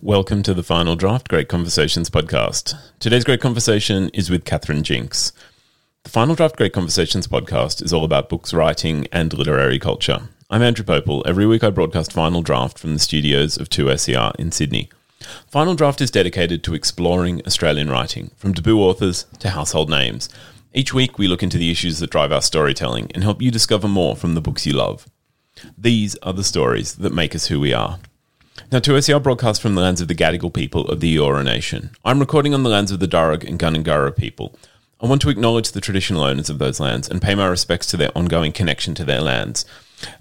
Welcome to the Final Draft Great Conversations podcast. Today's great conversation is with Catherine Jinks. The Final Draft Great Conversations podcast is all about books, writing, and literary culture. I'm Andrew Pople. Every week I broadcast Final Draft from the studios of 2SER in Sydney. Final Draft is dedicated to exploring Australian writing, from debut authors to household names. Each week we look into the issues that drive our storytelling and help you discover more from the books you love. These are the stories that make us who we are. Now, 2SER broadcast from the lands of the Gadigal people of the Eora Nation. I'm recording on the lands of the Darug and Gundungurra people. I want to acknowledge the traditional owners of those lands and pay my respects to their ongoing connection to their lands.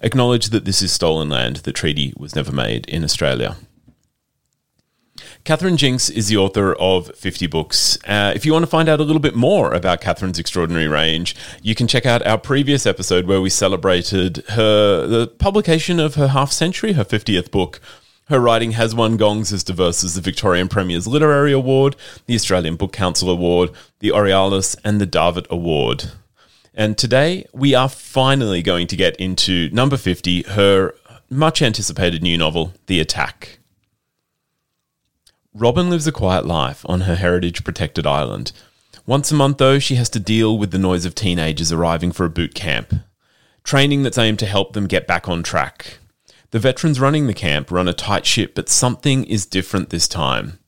Acknowledge that this is stolen land. The treaty was never made in Australia. Catherine Jinks is the author of 50 books. Uh, if you want to find out a little bit more about Catherine's extraordinary range, you can check out our previous episode where we celebrated her the publication of her half century, her 50th book. Her writing has won gongs as diverse as the Victorian Premier's Literary Award, the Australian Book Council Award, the Aurealis, and the Davitt Award. And today we are finally going to get into number 50, her much anticipated new novel, The Attack. Robin lives a quiet life on her heritage protected island. Once a month, though, she has to deal with the noise of teenagers arriving for a boot camp. Training that's aimed to help them get back on track. The veterans running the camp run a tight ship, but something is different this time.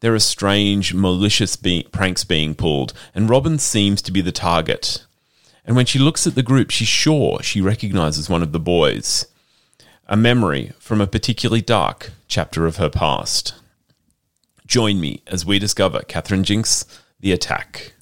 There are strange, malicious be- pranks being pulled, and Robin seems to be the target. And when she looks at the group, she's sure she recognizes one of the boys. A memory from a particularly dark chapter of her past. Join me as we discover Catherine Jinks' The Attack.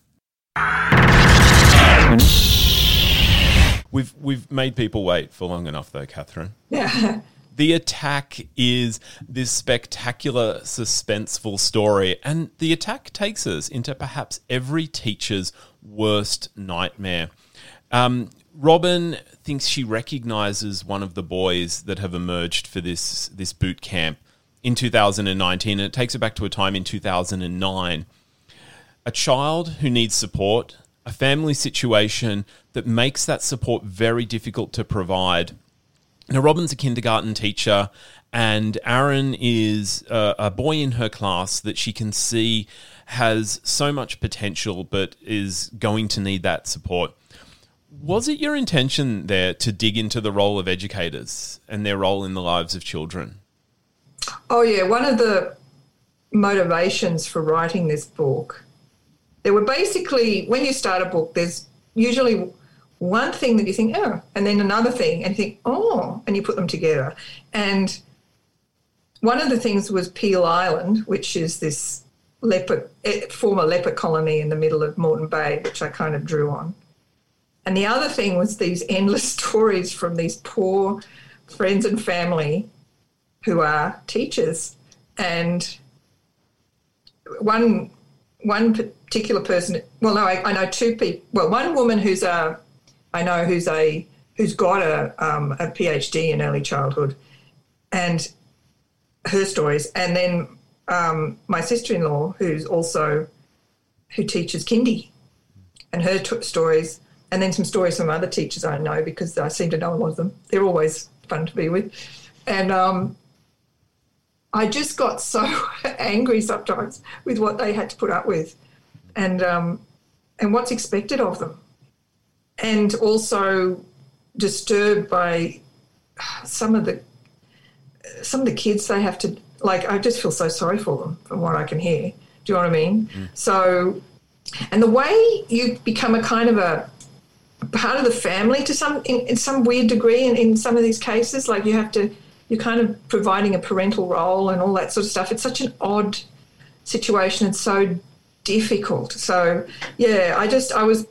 We've we've made people wait for long enough, though, Catherine. Yeah. The Attack is this spectacular, suspenseful story, and The Attack takes us into perhaps every teacher's worst nightmare. Um, Robin thinks she recognizes one of the boys that have emerged for this this boot camp in 2019, and it takes her back to a time in 2009. A child who needs support, a family situation that makes that support very difficult to provide. Now, Robin's a kindergarten teacher, and Aaron is a, a, boy in her class that she can see has so much potential but is going to need that support. Was it your intention there to dig into the role of educators and their role in the lives of children? Oh, yeah. One of the motivations for writing this book, there were basically, when you start a book, there's usually one thing that you think, oh, and then another thing, and think, oh, and you put them together. And one of the things was Peel Island, which is this leper, eh, former leper colony in the middle of Moreton Bay, which I kind of drew on. And the other thing was these endless stories from these poor friends and family who are teachers. And one one particular person, well, no, I, I know two people. Well, one woman who's a, I know who's a who's got a um, a PhD in early childhood, and her stories, and then um, my sister-in-law who's also who teaches kindy, and her t- stories, and then some stories from other teachers I know because I seem to know a lot of them. They're always fun to be with, and um, I just got so angry sometimes with what they had to put up with, and um, and what's expected of them, and also disturbed by some of the some of the kids they have to like. I just feel so sorry for them from what I can hear. Do you know what I mean? Mm. So, and the way you become a kind of a part of the family to some in, in some weird degree in, in some of these cases, like you have to you're kind of providing a parental role and all that sort of stuff. It's such an odd situation and so difficult. So yeah, I just I was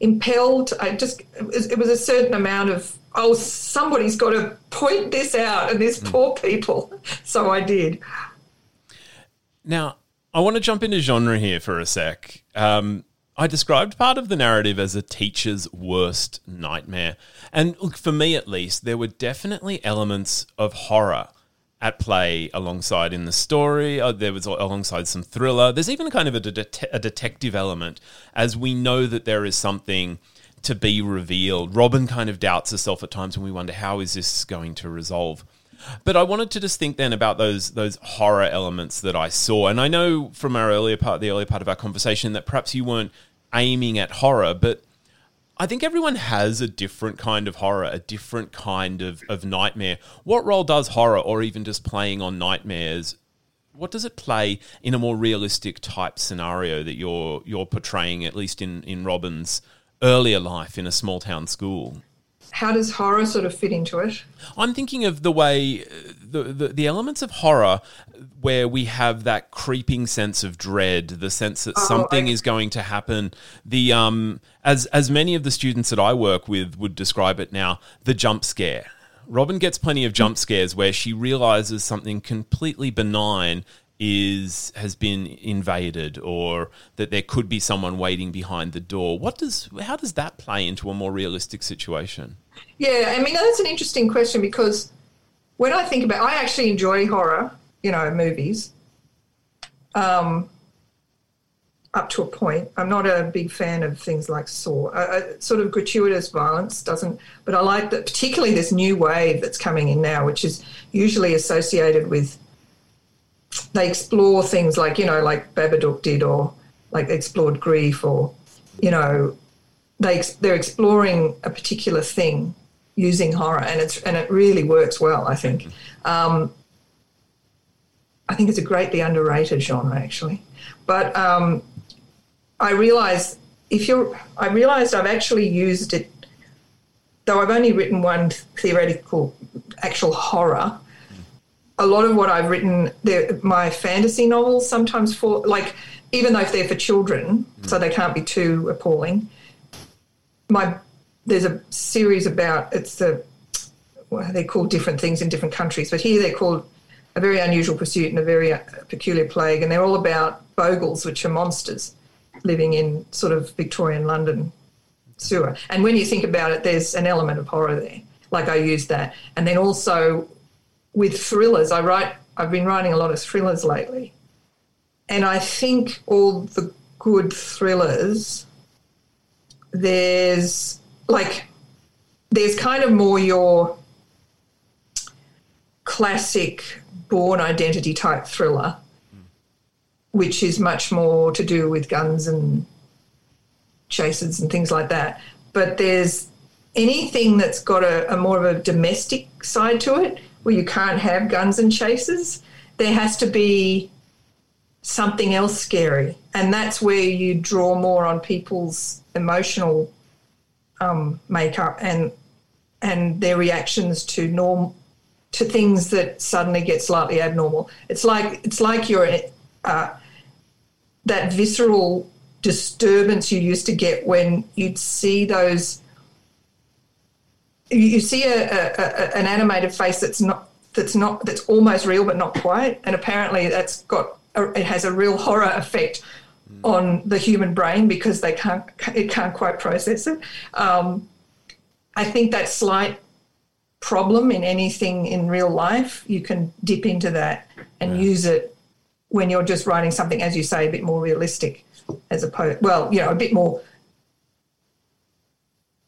impelled. I just it was, a certain amount of oh somebody's got to point this out and these mm. poor people. So I did. Now I want to jump into genre here for a sec. Um, I described part of the narrative as a teacher's worst nightmare. And look, for me at least, there were definitely elements of horror at play alongside in the story. Uh, there was alongside some thriller. There's even kind of a, a detective element as we know that there is something to be revealed. Robin kind of doubts herself at times and we wonder how is this going to resolve. But I wanted to just think then about those those horror elements that I saw, and I know from our earlier part, the earlier part of our conversation, that perhaps you weren't aiming at horror, but I think everyone has a different kind of horror, a different kind of, of nightmare. What role does horror, or even just playing on nightmares, what does it play in a more realistic type scenario that you're you're portraying, at least in, in Robin's earlier life in a small town school? How does horror sort of fit into it? I'm thinking of the way the, the, the elements of horror where we have that creeping sense of dread, the sense that Oh, something I- is going to happen. The um as as many of the students that I work with would describe it now, the jump scare. Robin gets plenty of jump scares where she realizes something completely benign is has been invaded or that there could be someone waiting behind the door. What does how does that play into a more realistic situation? Yeah, I mean that's an interesting question because when I think about, I actually enjoy horror, you know, movies. Um, up to a point, I'm not a big fan of things like Saw. Uh, sort of gratuitous violence doesn't, but I like that, particularly this new wave that's coming in now, which is usually associated with. They explore things like you know, like Babadook did, or like explored grief, or you know, they they're exploring a particular thing using horror, and it's and it really works well. I think. Um, I think it's a greatly underrated genre, actually. But um, I realise if you're, I realised I've actually used it, though I've only written one theoretical actual horror. A lot of what I've written, my fantasy novels sometimes for like, even though if they're for children, so they can't be too appalling my there's a series about it's a well, they call different things in different countries, but here they're called a very unusual pursuit and a very uh, peculiar plague, and they're all about bogles, which are monsters living in sort of Victorian London sewer. And when you think about it, there's an element of horror there. Like I used that, and then also with thrillers, I write. I've been writing a lot of thrillers lately, and I think all the good thrillers there's like there's kind of more your classic Bourne Identity type thriller which is much more to do with guns and chases and things like that. But there's anything that's got a, a more of a domestic side to it where you can't have guns and chases there has to be something else scary. And that's where you draw more on people's emotional um, makeup and and their reactions to norm to things that suddenly get slightly abnormal. It's like it's like you're uh, that visceral disturbance you used to get when you'd see those you, see a, a, a, an animated face that's not that's not that's almost real but not quite. And apparently that's got it has a real horror effect on the human brain because they can't it can't quite process it. Um, i think that slight problem in anything in real life you can dip into that and use it when you're just writing something as you say a bit more realistic as opposed well you know a bit more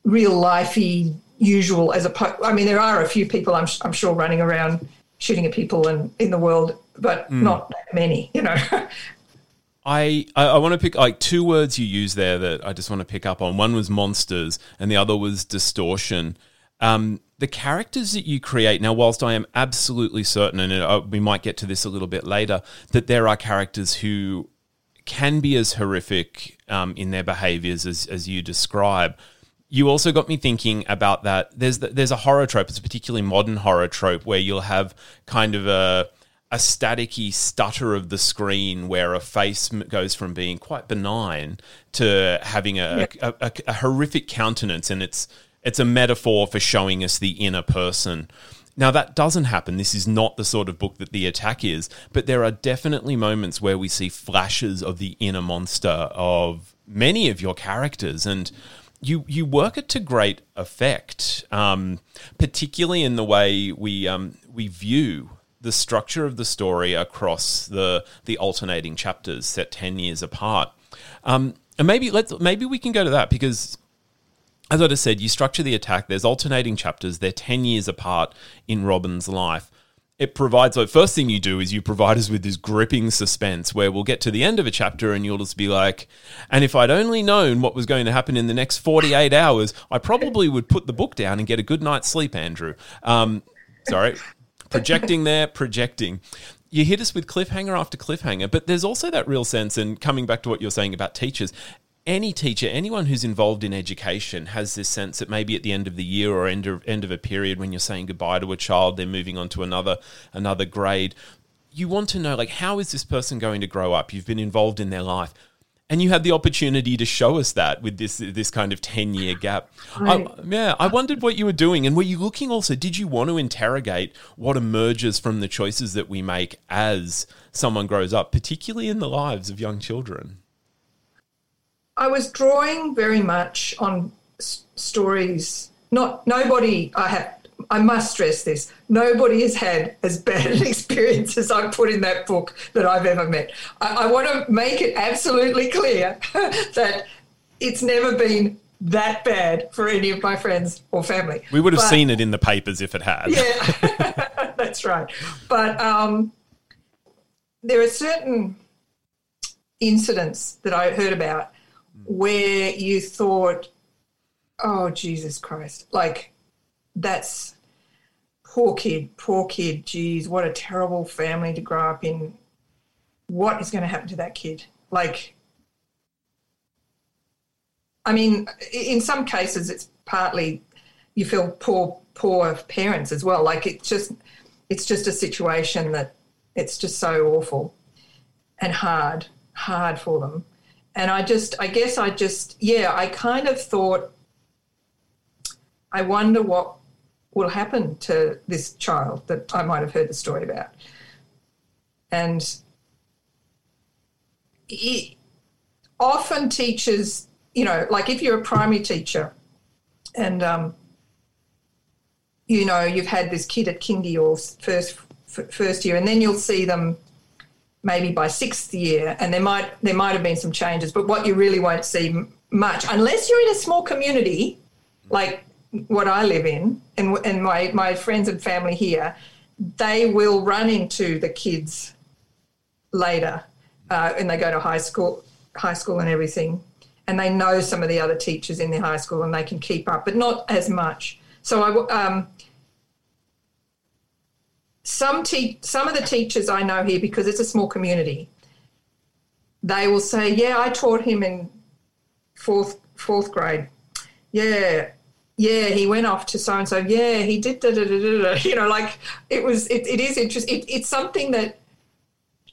real lifey usual as opposed i mean there are a few people i'm, I'm sure running around shooting at people and in the world but not that many you know I, I, I want to pick like two words you used there that I just want to pick up on. One was monsters, and the other was distortion. Um, the characters that you create now, whilst I am absolutely certain, and uh, we might get to this a little bit later, that there are characters who can be as horrific um, in their behaviors as, as you describe. You also got me thinking about that. There's the, there's a horror trope. It's a particularly modern horror trope where you'll have kind of a a staticky stutter of the screen where a face goes from being quite benign to having a, a, a, a horrific countenance, and it's it's a metaphor for showing us the inner person. Now that doesn't happen. This is not the sort of book that the attack is, but there are definitely moments where we see flashes of the inner monster of many of your characters, and you you work it to great effect, um, particularly in the way we um, we view the structure of the story across the the alternating chapters set 10 years apart. Um, and maybe let's maybe we can go to that because as i just said you structure the attack there's alternating chapters they're 10 years apart in robin's life. It provides the first thing you do is you provide us with this gripping suspense where we'll get to the end of a chapter and you'll just be like and if i'd only known what was going to happen in the next 48 hours i probably would put the book down and get a good night's sleep andrew. Um, sorry projecting there projecting you hit us with cliffhanger after cliffhanger but there's also that real sense and coming back to what you're saying about teachers any teacher, anyone who's involved in education has this sense that maybe at the end of the year or end of, end of a period when you're saying goodbye to a child, they're moving on to another another grade. You want to know like how is this person going to grow up? You've been involved in their life. And you had the opportunity to show us that with this this kind of ten year gap. Right. I, yeah, I wondered what you were doing, and were you looking also? Did you want to interrogate what emerges from the choices that we make as someone grows up, particularly in the lives of young children? I was drawing very much on s- stories. Not nobody. I have. I must stress this. Nobody has had as bad an experience as I put in that book that I've ever met. I, I want to make it absolutely clear that it's never been that bad for any of my friends or family. We would have but, seen it in the papers if it had. Yeah, that's right. But um, there are certain incidents that I heard about where you thought, oh, Jesus Christ, like that's poor kid, poor kid, geez, what a terrible family to grow up in. What is going to happen to that kid? Like, I mean, in some cases, it's partly you feel poor, poor parents as well. Like it's just, it's just a situation that it's just so awful and hard, hard for them and I just, I guess I just, yeah, I kind of thought, I wonder what will happen to this child that I might have heard the story about. And it, often teachers, you know, like if you're a primary teacher and, um, you know, you've had this kid at kindy or first first year, and then you'll see them maybe by sixth year, and there might there might have been some changes, but what you really won't see much unless you're in a small community like what I live in, and and my my friends and family here, they will run into the kids later, uh, and they go to high school, high school and everything, and they know some of the other teachers in the high school, and they can keep up, but not as much. So I um, some te- some of the teachers I know here because it's a small community, they will say, "Yeah, I taught him in fourth fourth grade. Yeah, yeah, he went off to so and so. Yeah, he did. Da, da, da, da. you know, like it was. It, it is interesting. It, it's something that."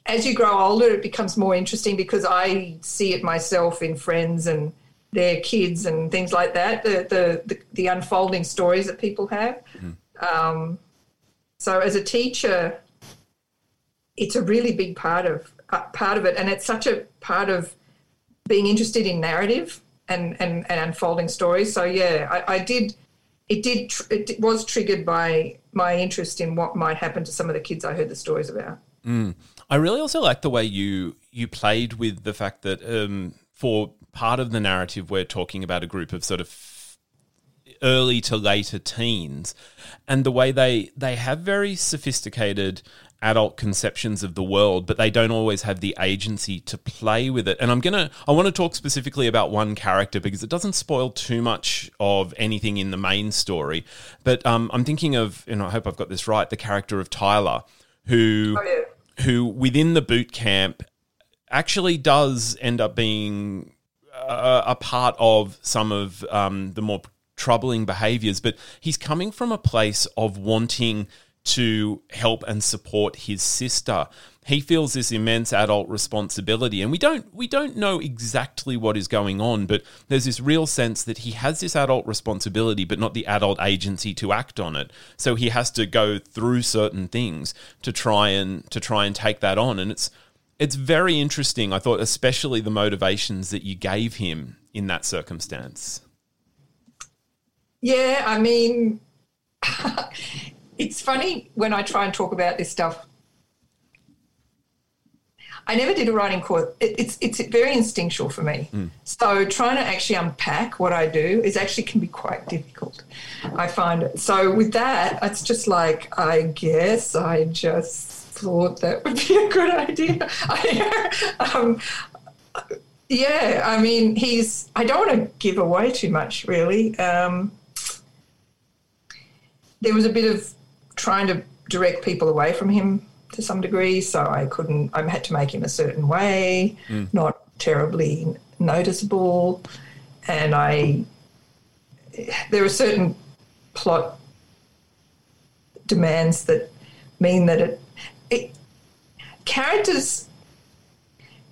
As you grow older, it becomes more interesting because I see it myself in friends and their kids and things like that. The the the, the unfolding stories that people have. Mm. Um, so as a teacher, it's a really big part of uh, part of it, and it's such a part of being interested in narrative and and, and unfolding stories. So yeah, I, I did. It did. It was triggered by my interest in what might happen to some of the kids I heard the stories about. Mm. I really also like the way you you played with the fact that um, for part of the narrative, we're talking about a group of sort of early to later teens, and the way they they have very sophisticated adult conceptions of the world, but they don't always have the agency to play with it. And I'm gonna I want to talk specifically about one character because it doesn't spoil too much of anything in the main story. But um, I'm thinking of, and I hope I've got this right, the character of Tyler, who oh, yeah. who within the boot camp actually does end up being a, a part of some of um, the more troubling behaviors, but he's coming from a place of wanting to help and support his sister. He feels this immense adult responsibility and we don't we don't know exactly what is going on, but there's this real sense that he has this adult responsibility but not the adult agency to act on it. So he has to go through certain things to try and to try and take that on and it's it's very interesting. I thought especially the motivations that you gave him in that circumstance. Yeah, I mean, it's funny when I try and talk about this stuff. I never did a writing course. It, it's it's very instinctual for me. Mm. So trying to actually unpack what I do is actually can be quite difficult. I find it. So with that, it's just like I guess I just thought that would be a good idea. Um, yeah, I mean, he's. I don't want to give away too much, really. Um, there was a bit of trying to direct people away from him to some degree, so I couldn't. I had to make him a certain way, Mm. not terribly noticeable, and I. There are certain plot demands that mean that it, it characters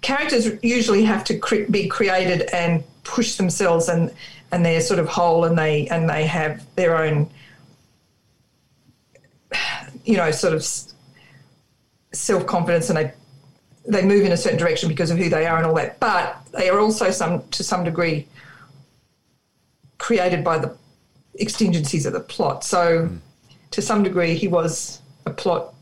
characters usually have to cre- be created and push themselves and and they're sort of whole and they and they have their own you know sort of self confidence and they they move in a certain direction because of who they are and all that but they are also some to some degree created by the exigencies of the plot so hmm. to some degree he was a plot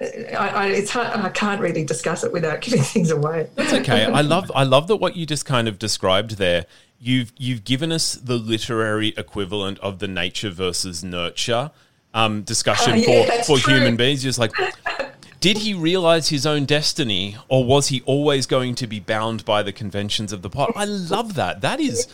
uh, I, I, it's hard, I can't really discuss it without giving things away. That's okay. I love I love that what you just kind of described there. You've you've given us the literary equivalent of the nature versus nurture um, discussion Oh, yeah, for for true. human beings. Just like, did he realize his own destiny, or was he always going to be bound by the conventions of the pot? I love that. That is.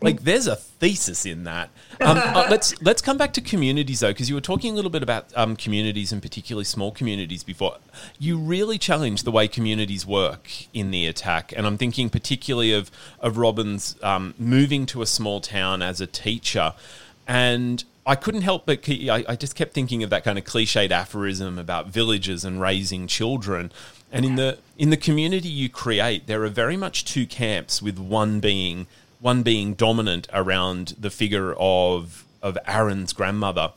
Like there's a thesis in that. Um, uh, let's let's come back to communities though, because you were talking a little bit about um, communities and particularly small communities before. You really challenged the way communities work in the attack, and I'm thinking particularly of of Robin's um, moving to a small town as a teacher, and I couldn't help but ke- I, I just kept thinking of that kind of cliched aphorism about villages and raising children. And in the in the community you create, there are very much two camps, with one being one being dominant around the figure of of Aaron's grandmother.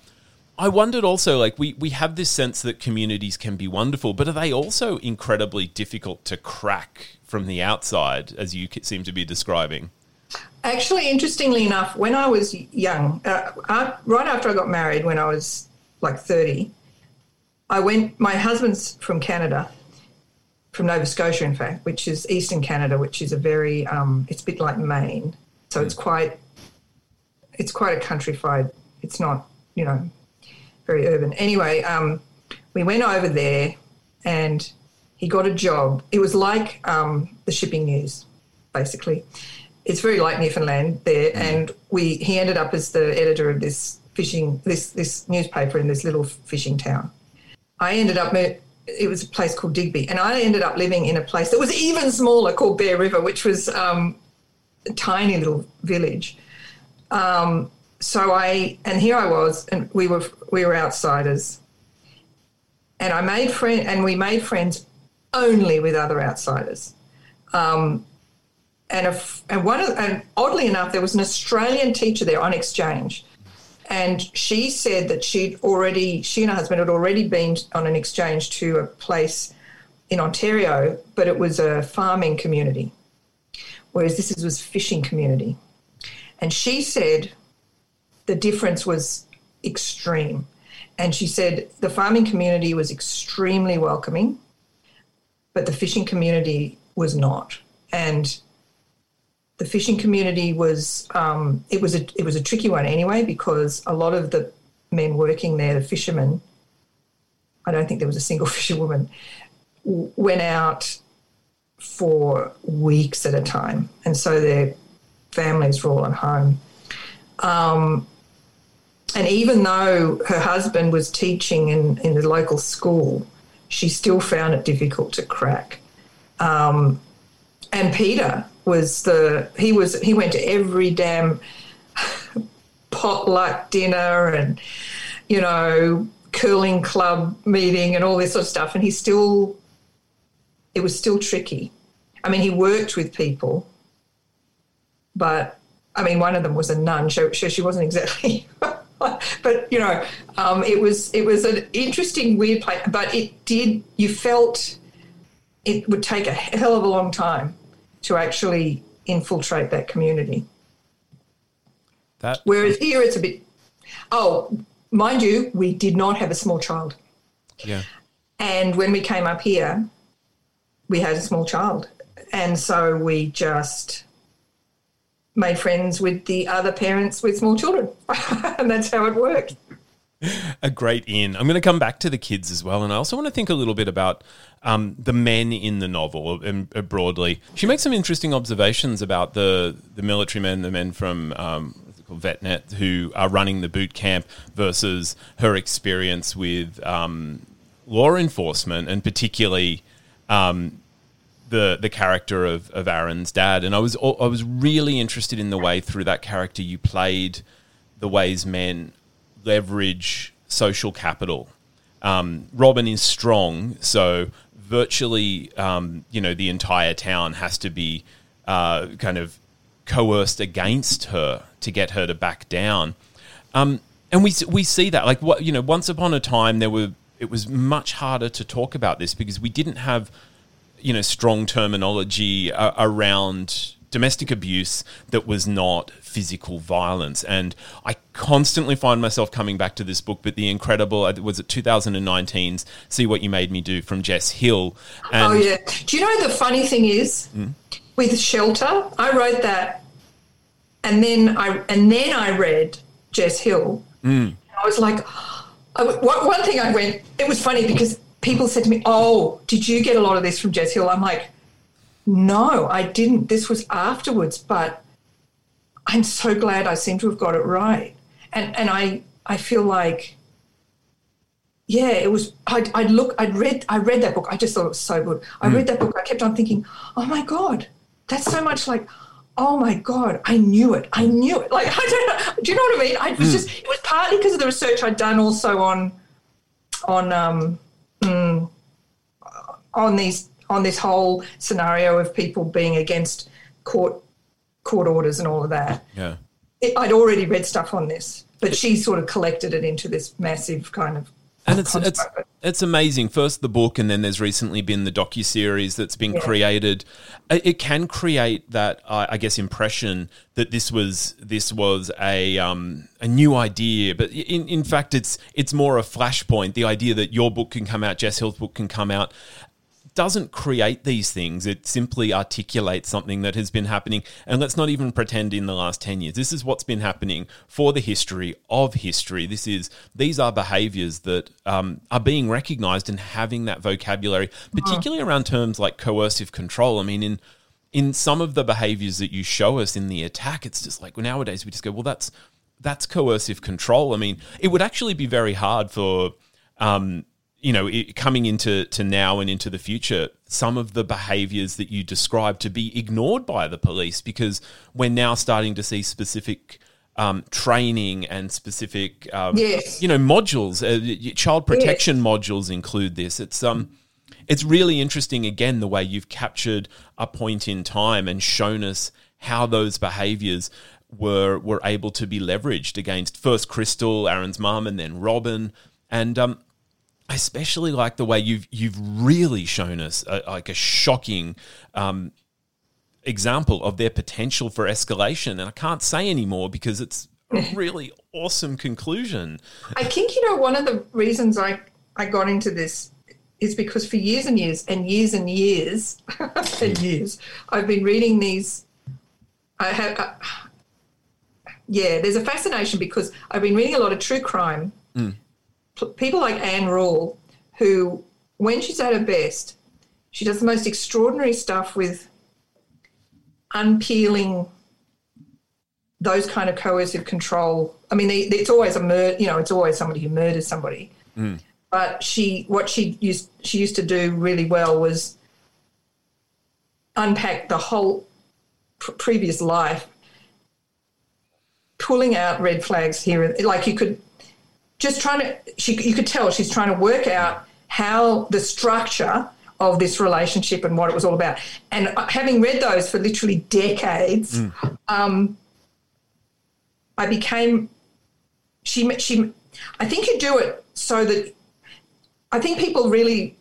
I wondered also, like we we have this sense that communities can be wonderful, but are they also incredibly difficult to crack from the outside, as you seem to be describing? Actually, interestingly enough, when I was young, uh, uh, right after I got married, when I was like 30, I went, my husband's from Canada, from Nova Scotia, in fact, which is eastern Canada, which is a very, um, it's a bit like Maine. So it's quite, it's quite a countrified, it's not, you know, very urban. Anyway, um, we went over there and he got a job. It was like um, the shipping news, basically. It's very like Newfoundland there, and we he ended up as the editor of this fishing this this newspaper in this little fishing town. I ended up it was a place called Digby, and I ended up living in a place that was even smaller called Bear River, which was um, a tiny little village. Um, so I and here I was, and we were we were outsiders, and I made friend and we made friends only with other outsiders. Um, and a, and one and oddly enough, there was an Australian teacher there on exchange, and she said that she'd already she and her husband had already been on an exchange to a place in Ontario, but it was a farming community, whereas this is, was fishing community, and she said the difference was extreme. And she said the farming community was extremely welcoming, but the fishing community was not. And the fishing community was um, it was a it was a tricky one anyway because a lot of the men working there, the fishermen, I don't think there was a single fisherwoman, w- went out for weeks at a time, and so their families were all at home. Um, and even though her husband was teaching in, in the local school, she still found it difficult to crack. Um, and Peter was the he was he went to every damn potluck dinner and you know curling club meeting and all this sort of stuff, and he still it was still tricky. I mean, he worked with people, but I mean, one of them was a nun, so, she wasn't exactly. but you know, um, it was it was an interesting, weird place. But it did. You felt it would take a hell of a long time to actually infiltrate that community. That Whereas here, it's a bit. Oh, mind you, we did not have a small child. yeah. And when we came up here, we had a small child, and so we just made friends with the other parents with small children, and that's how it worked. A great in. I'm going to come back to the kids as well, and I also want to think a little bit about um, the men in the novel and uh, broadly. She makes some interesting observations about the the military men, the men from um, VetNet who are running the boot camp versus her experience with um, law enforcement, and particularly um, the the character of, of Aaron's dad. And I was I was really interested in the way through that character you played the ways men leverage social capital. Um, Robin is strong, so virtually, um, you know, the entire town has to be uh, kind of coerced against her to get her to back down. Um, and we we see that, like what you know, once upon a time, there were it was much harder to talk about this because we didn't have, you know, strong terminology uh, around domestic abuse that was not physical violence. And I constantly find myself coming back to this book, but the incredible, uh, was it 2019's See What You Made Me Do from Jess Hill. And oh, yeah. Do you know the funny thing is mm. with Shelter, I wrote that and then I, and then I read Jess Hill. Mm. I was like, I, one thing I went, it was funny because people said to me, Oh, did you get a lot of this from Jess Hill? I'm like, no, I didn't. This was afterwards, but I'm so glad I seem to have got it right. And and I I feel like yeah, it was. I'd, I'd look. I'd read. I read that book. I just thought it was so good. I mm. read that book. I kept on thinking, "Oh my god, that's so much like." Oh my god, I knew it. I knew it. Like I don't know. Do you know what I mean? I was mm. just. It was partly because of the research I'd done, also on, on um, mm, on these on this whole scenario of people being against court court orders and all of that. Yeah, it, I'd already read stuff on this, but she sort of collected it into this massive kind of. And it's it's it's amazing. First the book, and then there's recently been the docu series that's been yeah. created. It can create that, I guess, impression that this was this was a um, a new idea, but in in fact, it's it's more a flashpoint. The idea that your book can come out, Jess Hill's book can come out, doesn't create these things. It simply articulates something that has been happening. And let's not even pretend in the last 10 years. This is what's been happening for the history of history. This is, these are behaviors that um, are being recognized and having that vocabulary, particularly around terms like coercive control. I mean, in, in some of the behaviors that you show us in the attack, it's just like well, nowadays we just go, well, that's, that's coercive control. I mean, it would actually be very hard for, um, you know, it, coming into to now and into the future, some of the behaviours that you describe to be ignored by the police because we're now starting to see specific um, training and specific, um, yes. you know, modules. Uh, child protection yes. modules include this. It's um, it's really interesting. Again, the way you've captured a point in time and shown us how those behaviours were were able to be leveraged against first Crystal, Aaron's mum, and then Robin. And um, I especially like the way you've you've really shown us a, like a shocking um, example of their potential for escalation, and I can't say anymore because it's a really awesome conclusion. I think you know one of the reasons I I got into this is because for years and years and years and years and years I've been reading these. I have. Uh, yeah, there's a fascination because I've been reading a lot of true crime. Mm people like Ann Rule, who, when she's at her best, she does the most extraordinary stuff with unpeeling those kind of coercive control. I mean, it's always a murder. You know, it's always somebody who murders somebody. Mm. But she, what she used, she used to do really well was unpack the whole pr- previous life, pulling out red flags here. Like you could just trying to, she, you could tell she's trying to work out how the structure of this relationship and what it was all about. And uh, having read those for literally decades, mm. um, I became, she, she, I think you do it so that, I think people really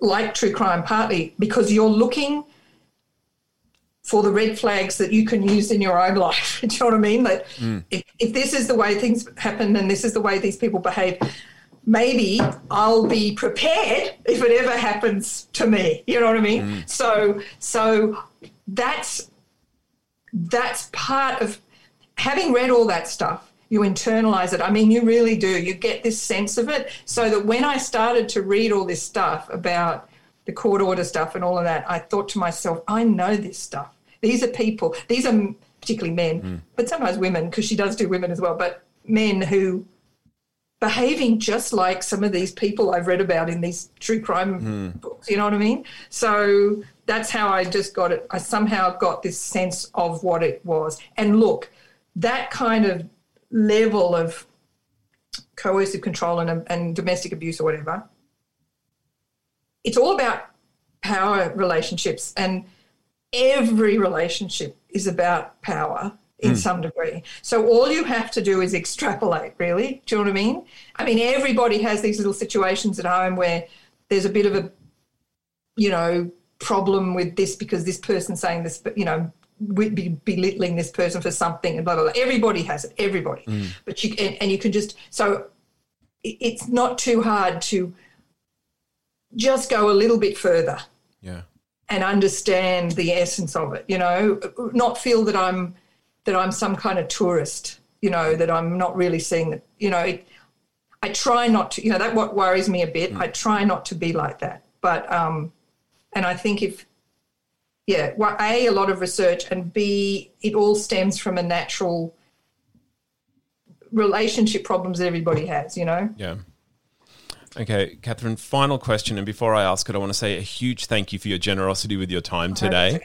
like true crime partly because you're looking for the red flags that you can use in your own life. Do you know what I mean? That mm. if, if, this is the way things happen and this is the way these people behave, maybe I'll be prepared if it ever happens to me. You know what I mean? Mm. So so that's that's part of having read all that stuff. You internalize it. I mean, you really do. You get this sense of it. So that when I started to read all this stuff about the court order stuff and all of that, I thought to myself, I know this stuff. These are people, these are particularly men, mm. but sometimes women, because she does do women as well, but men who behaving just like some of these people I've read about in these true crime mm. books. You know what I mean? So that's how I just got it. I somehow got this sense of what it was. And look, that kind of level of coercive control and, and domestic abuse or whatever, it's all about power relationships. And every relationship is about power in mm. some degree. So all you have to do is extrapolate, really. Do you know what I mean? I mean, everybody has these little situations at home where there's a bit of a, you know, problem with this because this person's saying this, but, you know, we'd be belittling this person for something and blah, blah, blah. Everybody has it, everybody. Mm. But you, and, and you can just, so it's not too hard to just go a little bit further. Yeah. And understand the essence of it, you know, not feel that I'm, that I'm some kind of tourist, you know, that I'm not really seeing that, you know, it, I try not to, you know, that what worries me a bit. Mm. I try not to be like that. But, um, and I think if, yeah, well, A, a lot of research, and B, it all stems from a natural relationship problems that everybody has, you know? Yeah. Okay, Catherine, final question. And before I ask it, I want to say a huge thank you for your generosity with your time today.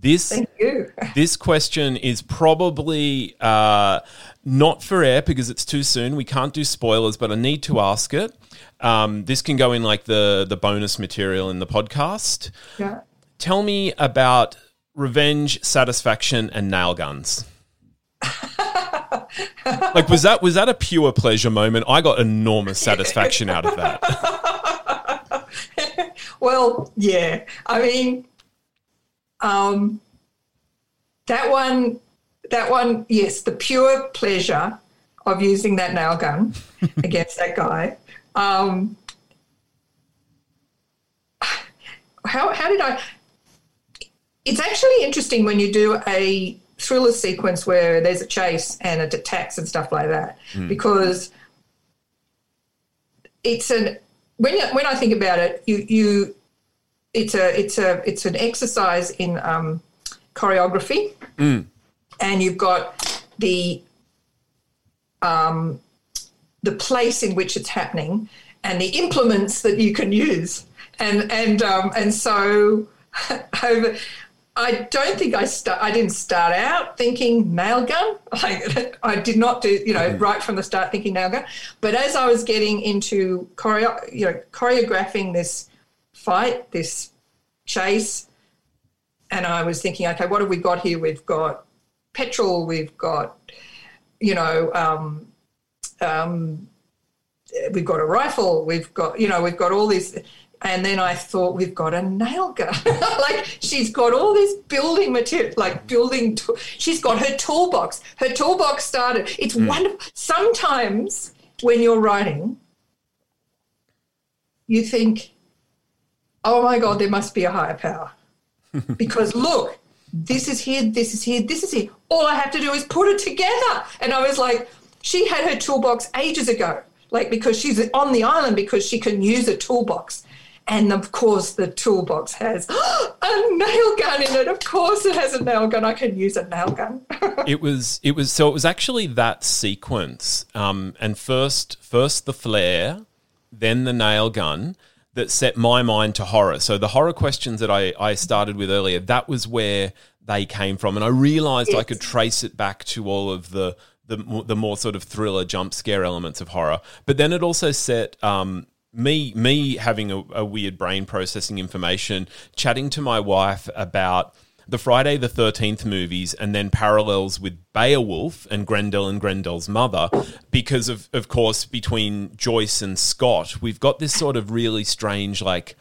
This Thank you. this question is probably uh, not for air because it's too soon. We can't do spoilers, but I need to ask it. Um, this can go in like the the bonus material in the podcast. Yeah. Tell me about revenge, satisfaction, and nail guns. like was that was that a pure pleasure moment? I got enormous satisfaction out of that. well, yeah. I mean, um, that one, that one, yes, the pure pleasure of using that nail gun against that guy. Um, how how did I? It's actually interesting when you do a thriller sequence where there's a chase and it attacks and stuff like that, mm. because it's an when you, when I think about it, you you it's a it's a it's an exercise in um, choreography, mm. and you've got the um, the place in which it's happening and the implements that you can use, and and um, and so over. I don't think I start. I didn't start out thinking nail gun. Like I did not do, you know, mm. right from the start thinking nail gun. But as I was getting into choreo, you know, choreographing this fight, this chase. And I was thinking, okay, what have we got here? We've got petrol, we've got, you know, um, um, we've got a rifle, we've got, you know, we've got all these. And then I thought, we've got a nail gun. like she's got all this building material, like building. She's got her toolbox. Her toolbox started. It's mm. wonderful. Sometimes when you're writing, you think, oh my God, there must be a higher power. because look, this is here, this is here, this is here. All I have to do is put it together. And I was like, she had her toolbox ages ago, like because she's on the island because she can use a toolbox. And of course, the toolbox has a nail gun in it. Of course, it has a nail gun. I can use a nail gun. it was, it was. So it was actually that sequence, um, and first, first the flare, then the nail gun, that set my mind to horror. So the horror questions that I, I started with earlier, that was where they came from, and I realized yes. I could trace it back to all of the the, the more sort of thriller jump scare elements of horror. But then it also set um, me me having a, a weird brain processing information, chatting to my wife about the Friday the 13th movies and then parallels with Beowulf and Grendel and Grendel's mother because of of course between Joyce and Scott we've got this sort of really strange like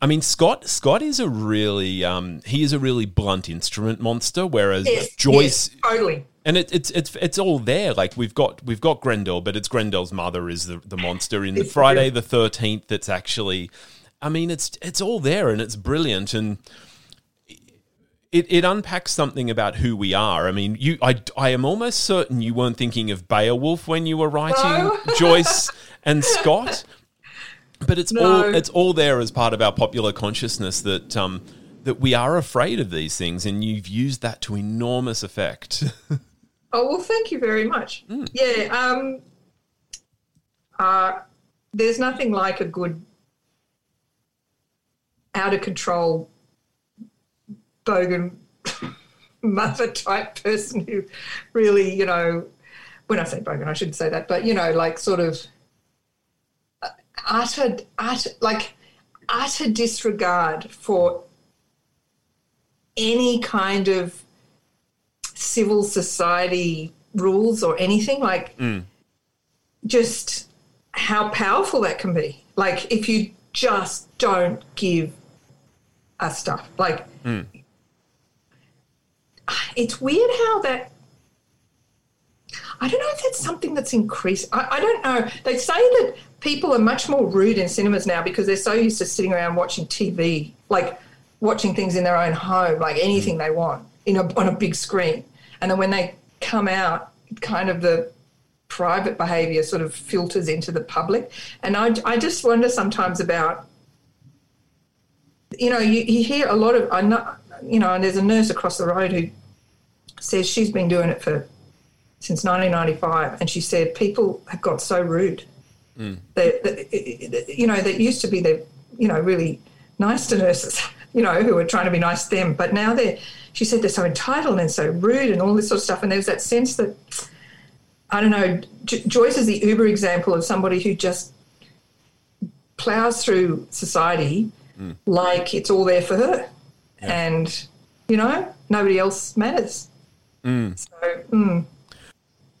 I mean Scott Scott is a really um, he is a really blunt instrument monster whereas yes, Joyce yes, totally and it, it's it's it's all there. Like we've got we've got Grendel, but it's Grendel's mother is the, the monster in the Friday the Thirteenth. That's actually, I mean, it's it's all there and it's brilliant and. It, it unpacks something about who we are. I mean, you, I, I am almost certain you weren't thinking of Beowulf when you were writing No. Joyce and Scott, but it's No. all it's all there as part of our popular consciousness that um, that we are afraid of these things, and you've used that to enormous effect. Oh well, thank you very much. Hmm. Yeah, um, uh, there's nothing like a good out of control bogan mother type person who really, you know, when I say bogan, I shouldn't say that, but you know, like sort of uh, utter, utter, like utter disregard for any kind of civil society rules or anything like mm. just how powerful that can be like if you just don't give us stuff like mm. it's weird how that I don't know if that's something that's increased. I, I don't know. They say that people are much more rude in cinemas now because they're so used to sitting around watching TV, like watching things in their own home, like anything mm. they want in a, on a big screen. And then when they come out, kind of the private behaviour sort of filters into the public. And I, I just wonder sometimes about, you know, you, you hear a lot of, I know, you know, and there's a nurse across the road who says she's been doing it for since 1995, and she said people have got so rude. Mm. They, they, you know, that used to be the, you know, really nice to nurses, you know, who were trying to be nice to them, but now they're. She said they're so entitled and so rude and all this sort of stuff, and there's that sense that I don't know. J- Joyce is the uber example of somebody who just plows through society like it's all there for her, and you know nobody else matters. So. Mm.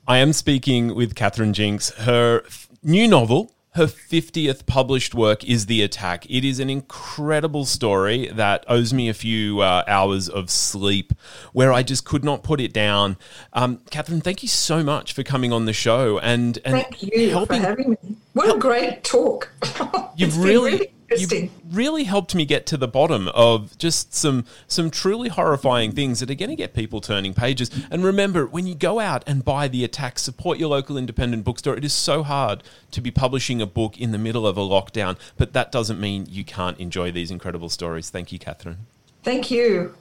I am speaking with Catherine Jinks. Her f- new novel, her 50th published work, is The Attack. It is an incredible story that owes me a few uh, hours of sleep where I just could not put it down. Um, Catherine, thank you so much for coming on the show and, and Thank you helping. for having me. What a great talk. You've been really, you've really helped me get to the bottom of just some some truly horrifying things that are going to get people turning pages. And remember, when you go out and buy the attack, support your local independent bookstore. It is so hard to be publishing a book in the middle of a lockdown, but that doesn't mean you can't enjoy these incredible stories. Thank you, Catherine. Thank you.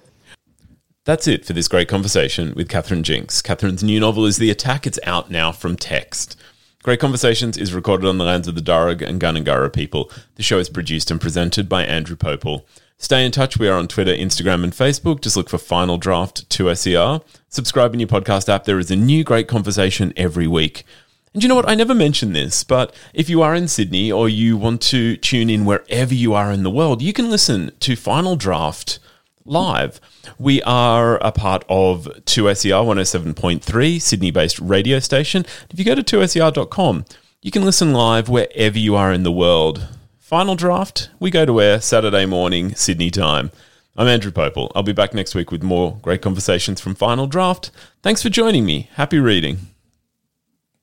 That's it for this great conversation with Catherine Jinks. Catherine's new novel is The Attack. It's out now from Text. Great Conversations is recorded on the lands of the Darug and Gundungurra people. The show is produced and presented by Andrew Pople. Stay in touch. We are on Twitter, Instagram, and Facebook. Just look for Final Draft 2SER. Subscribe in your podcast app. There is a new great conversation every week. And you know what? I never mentioned this, but if you are in Sydney or you want to tune in wherever you are in the world, you can listen to Final Draft live. We are a part of 2SER 107.3, Sydney based radio station. If you go to 2SER.com, you can listen live wherever you are in the world. Final draft, we go to air Saturday morning, Sydney time. I'm Andrew Pople. I'll be back next week with more great conversations from Final Draft. Thanks for joining me. Happy reading.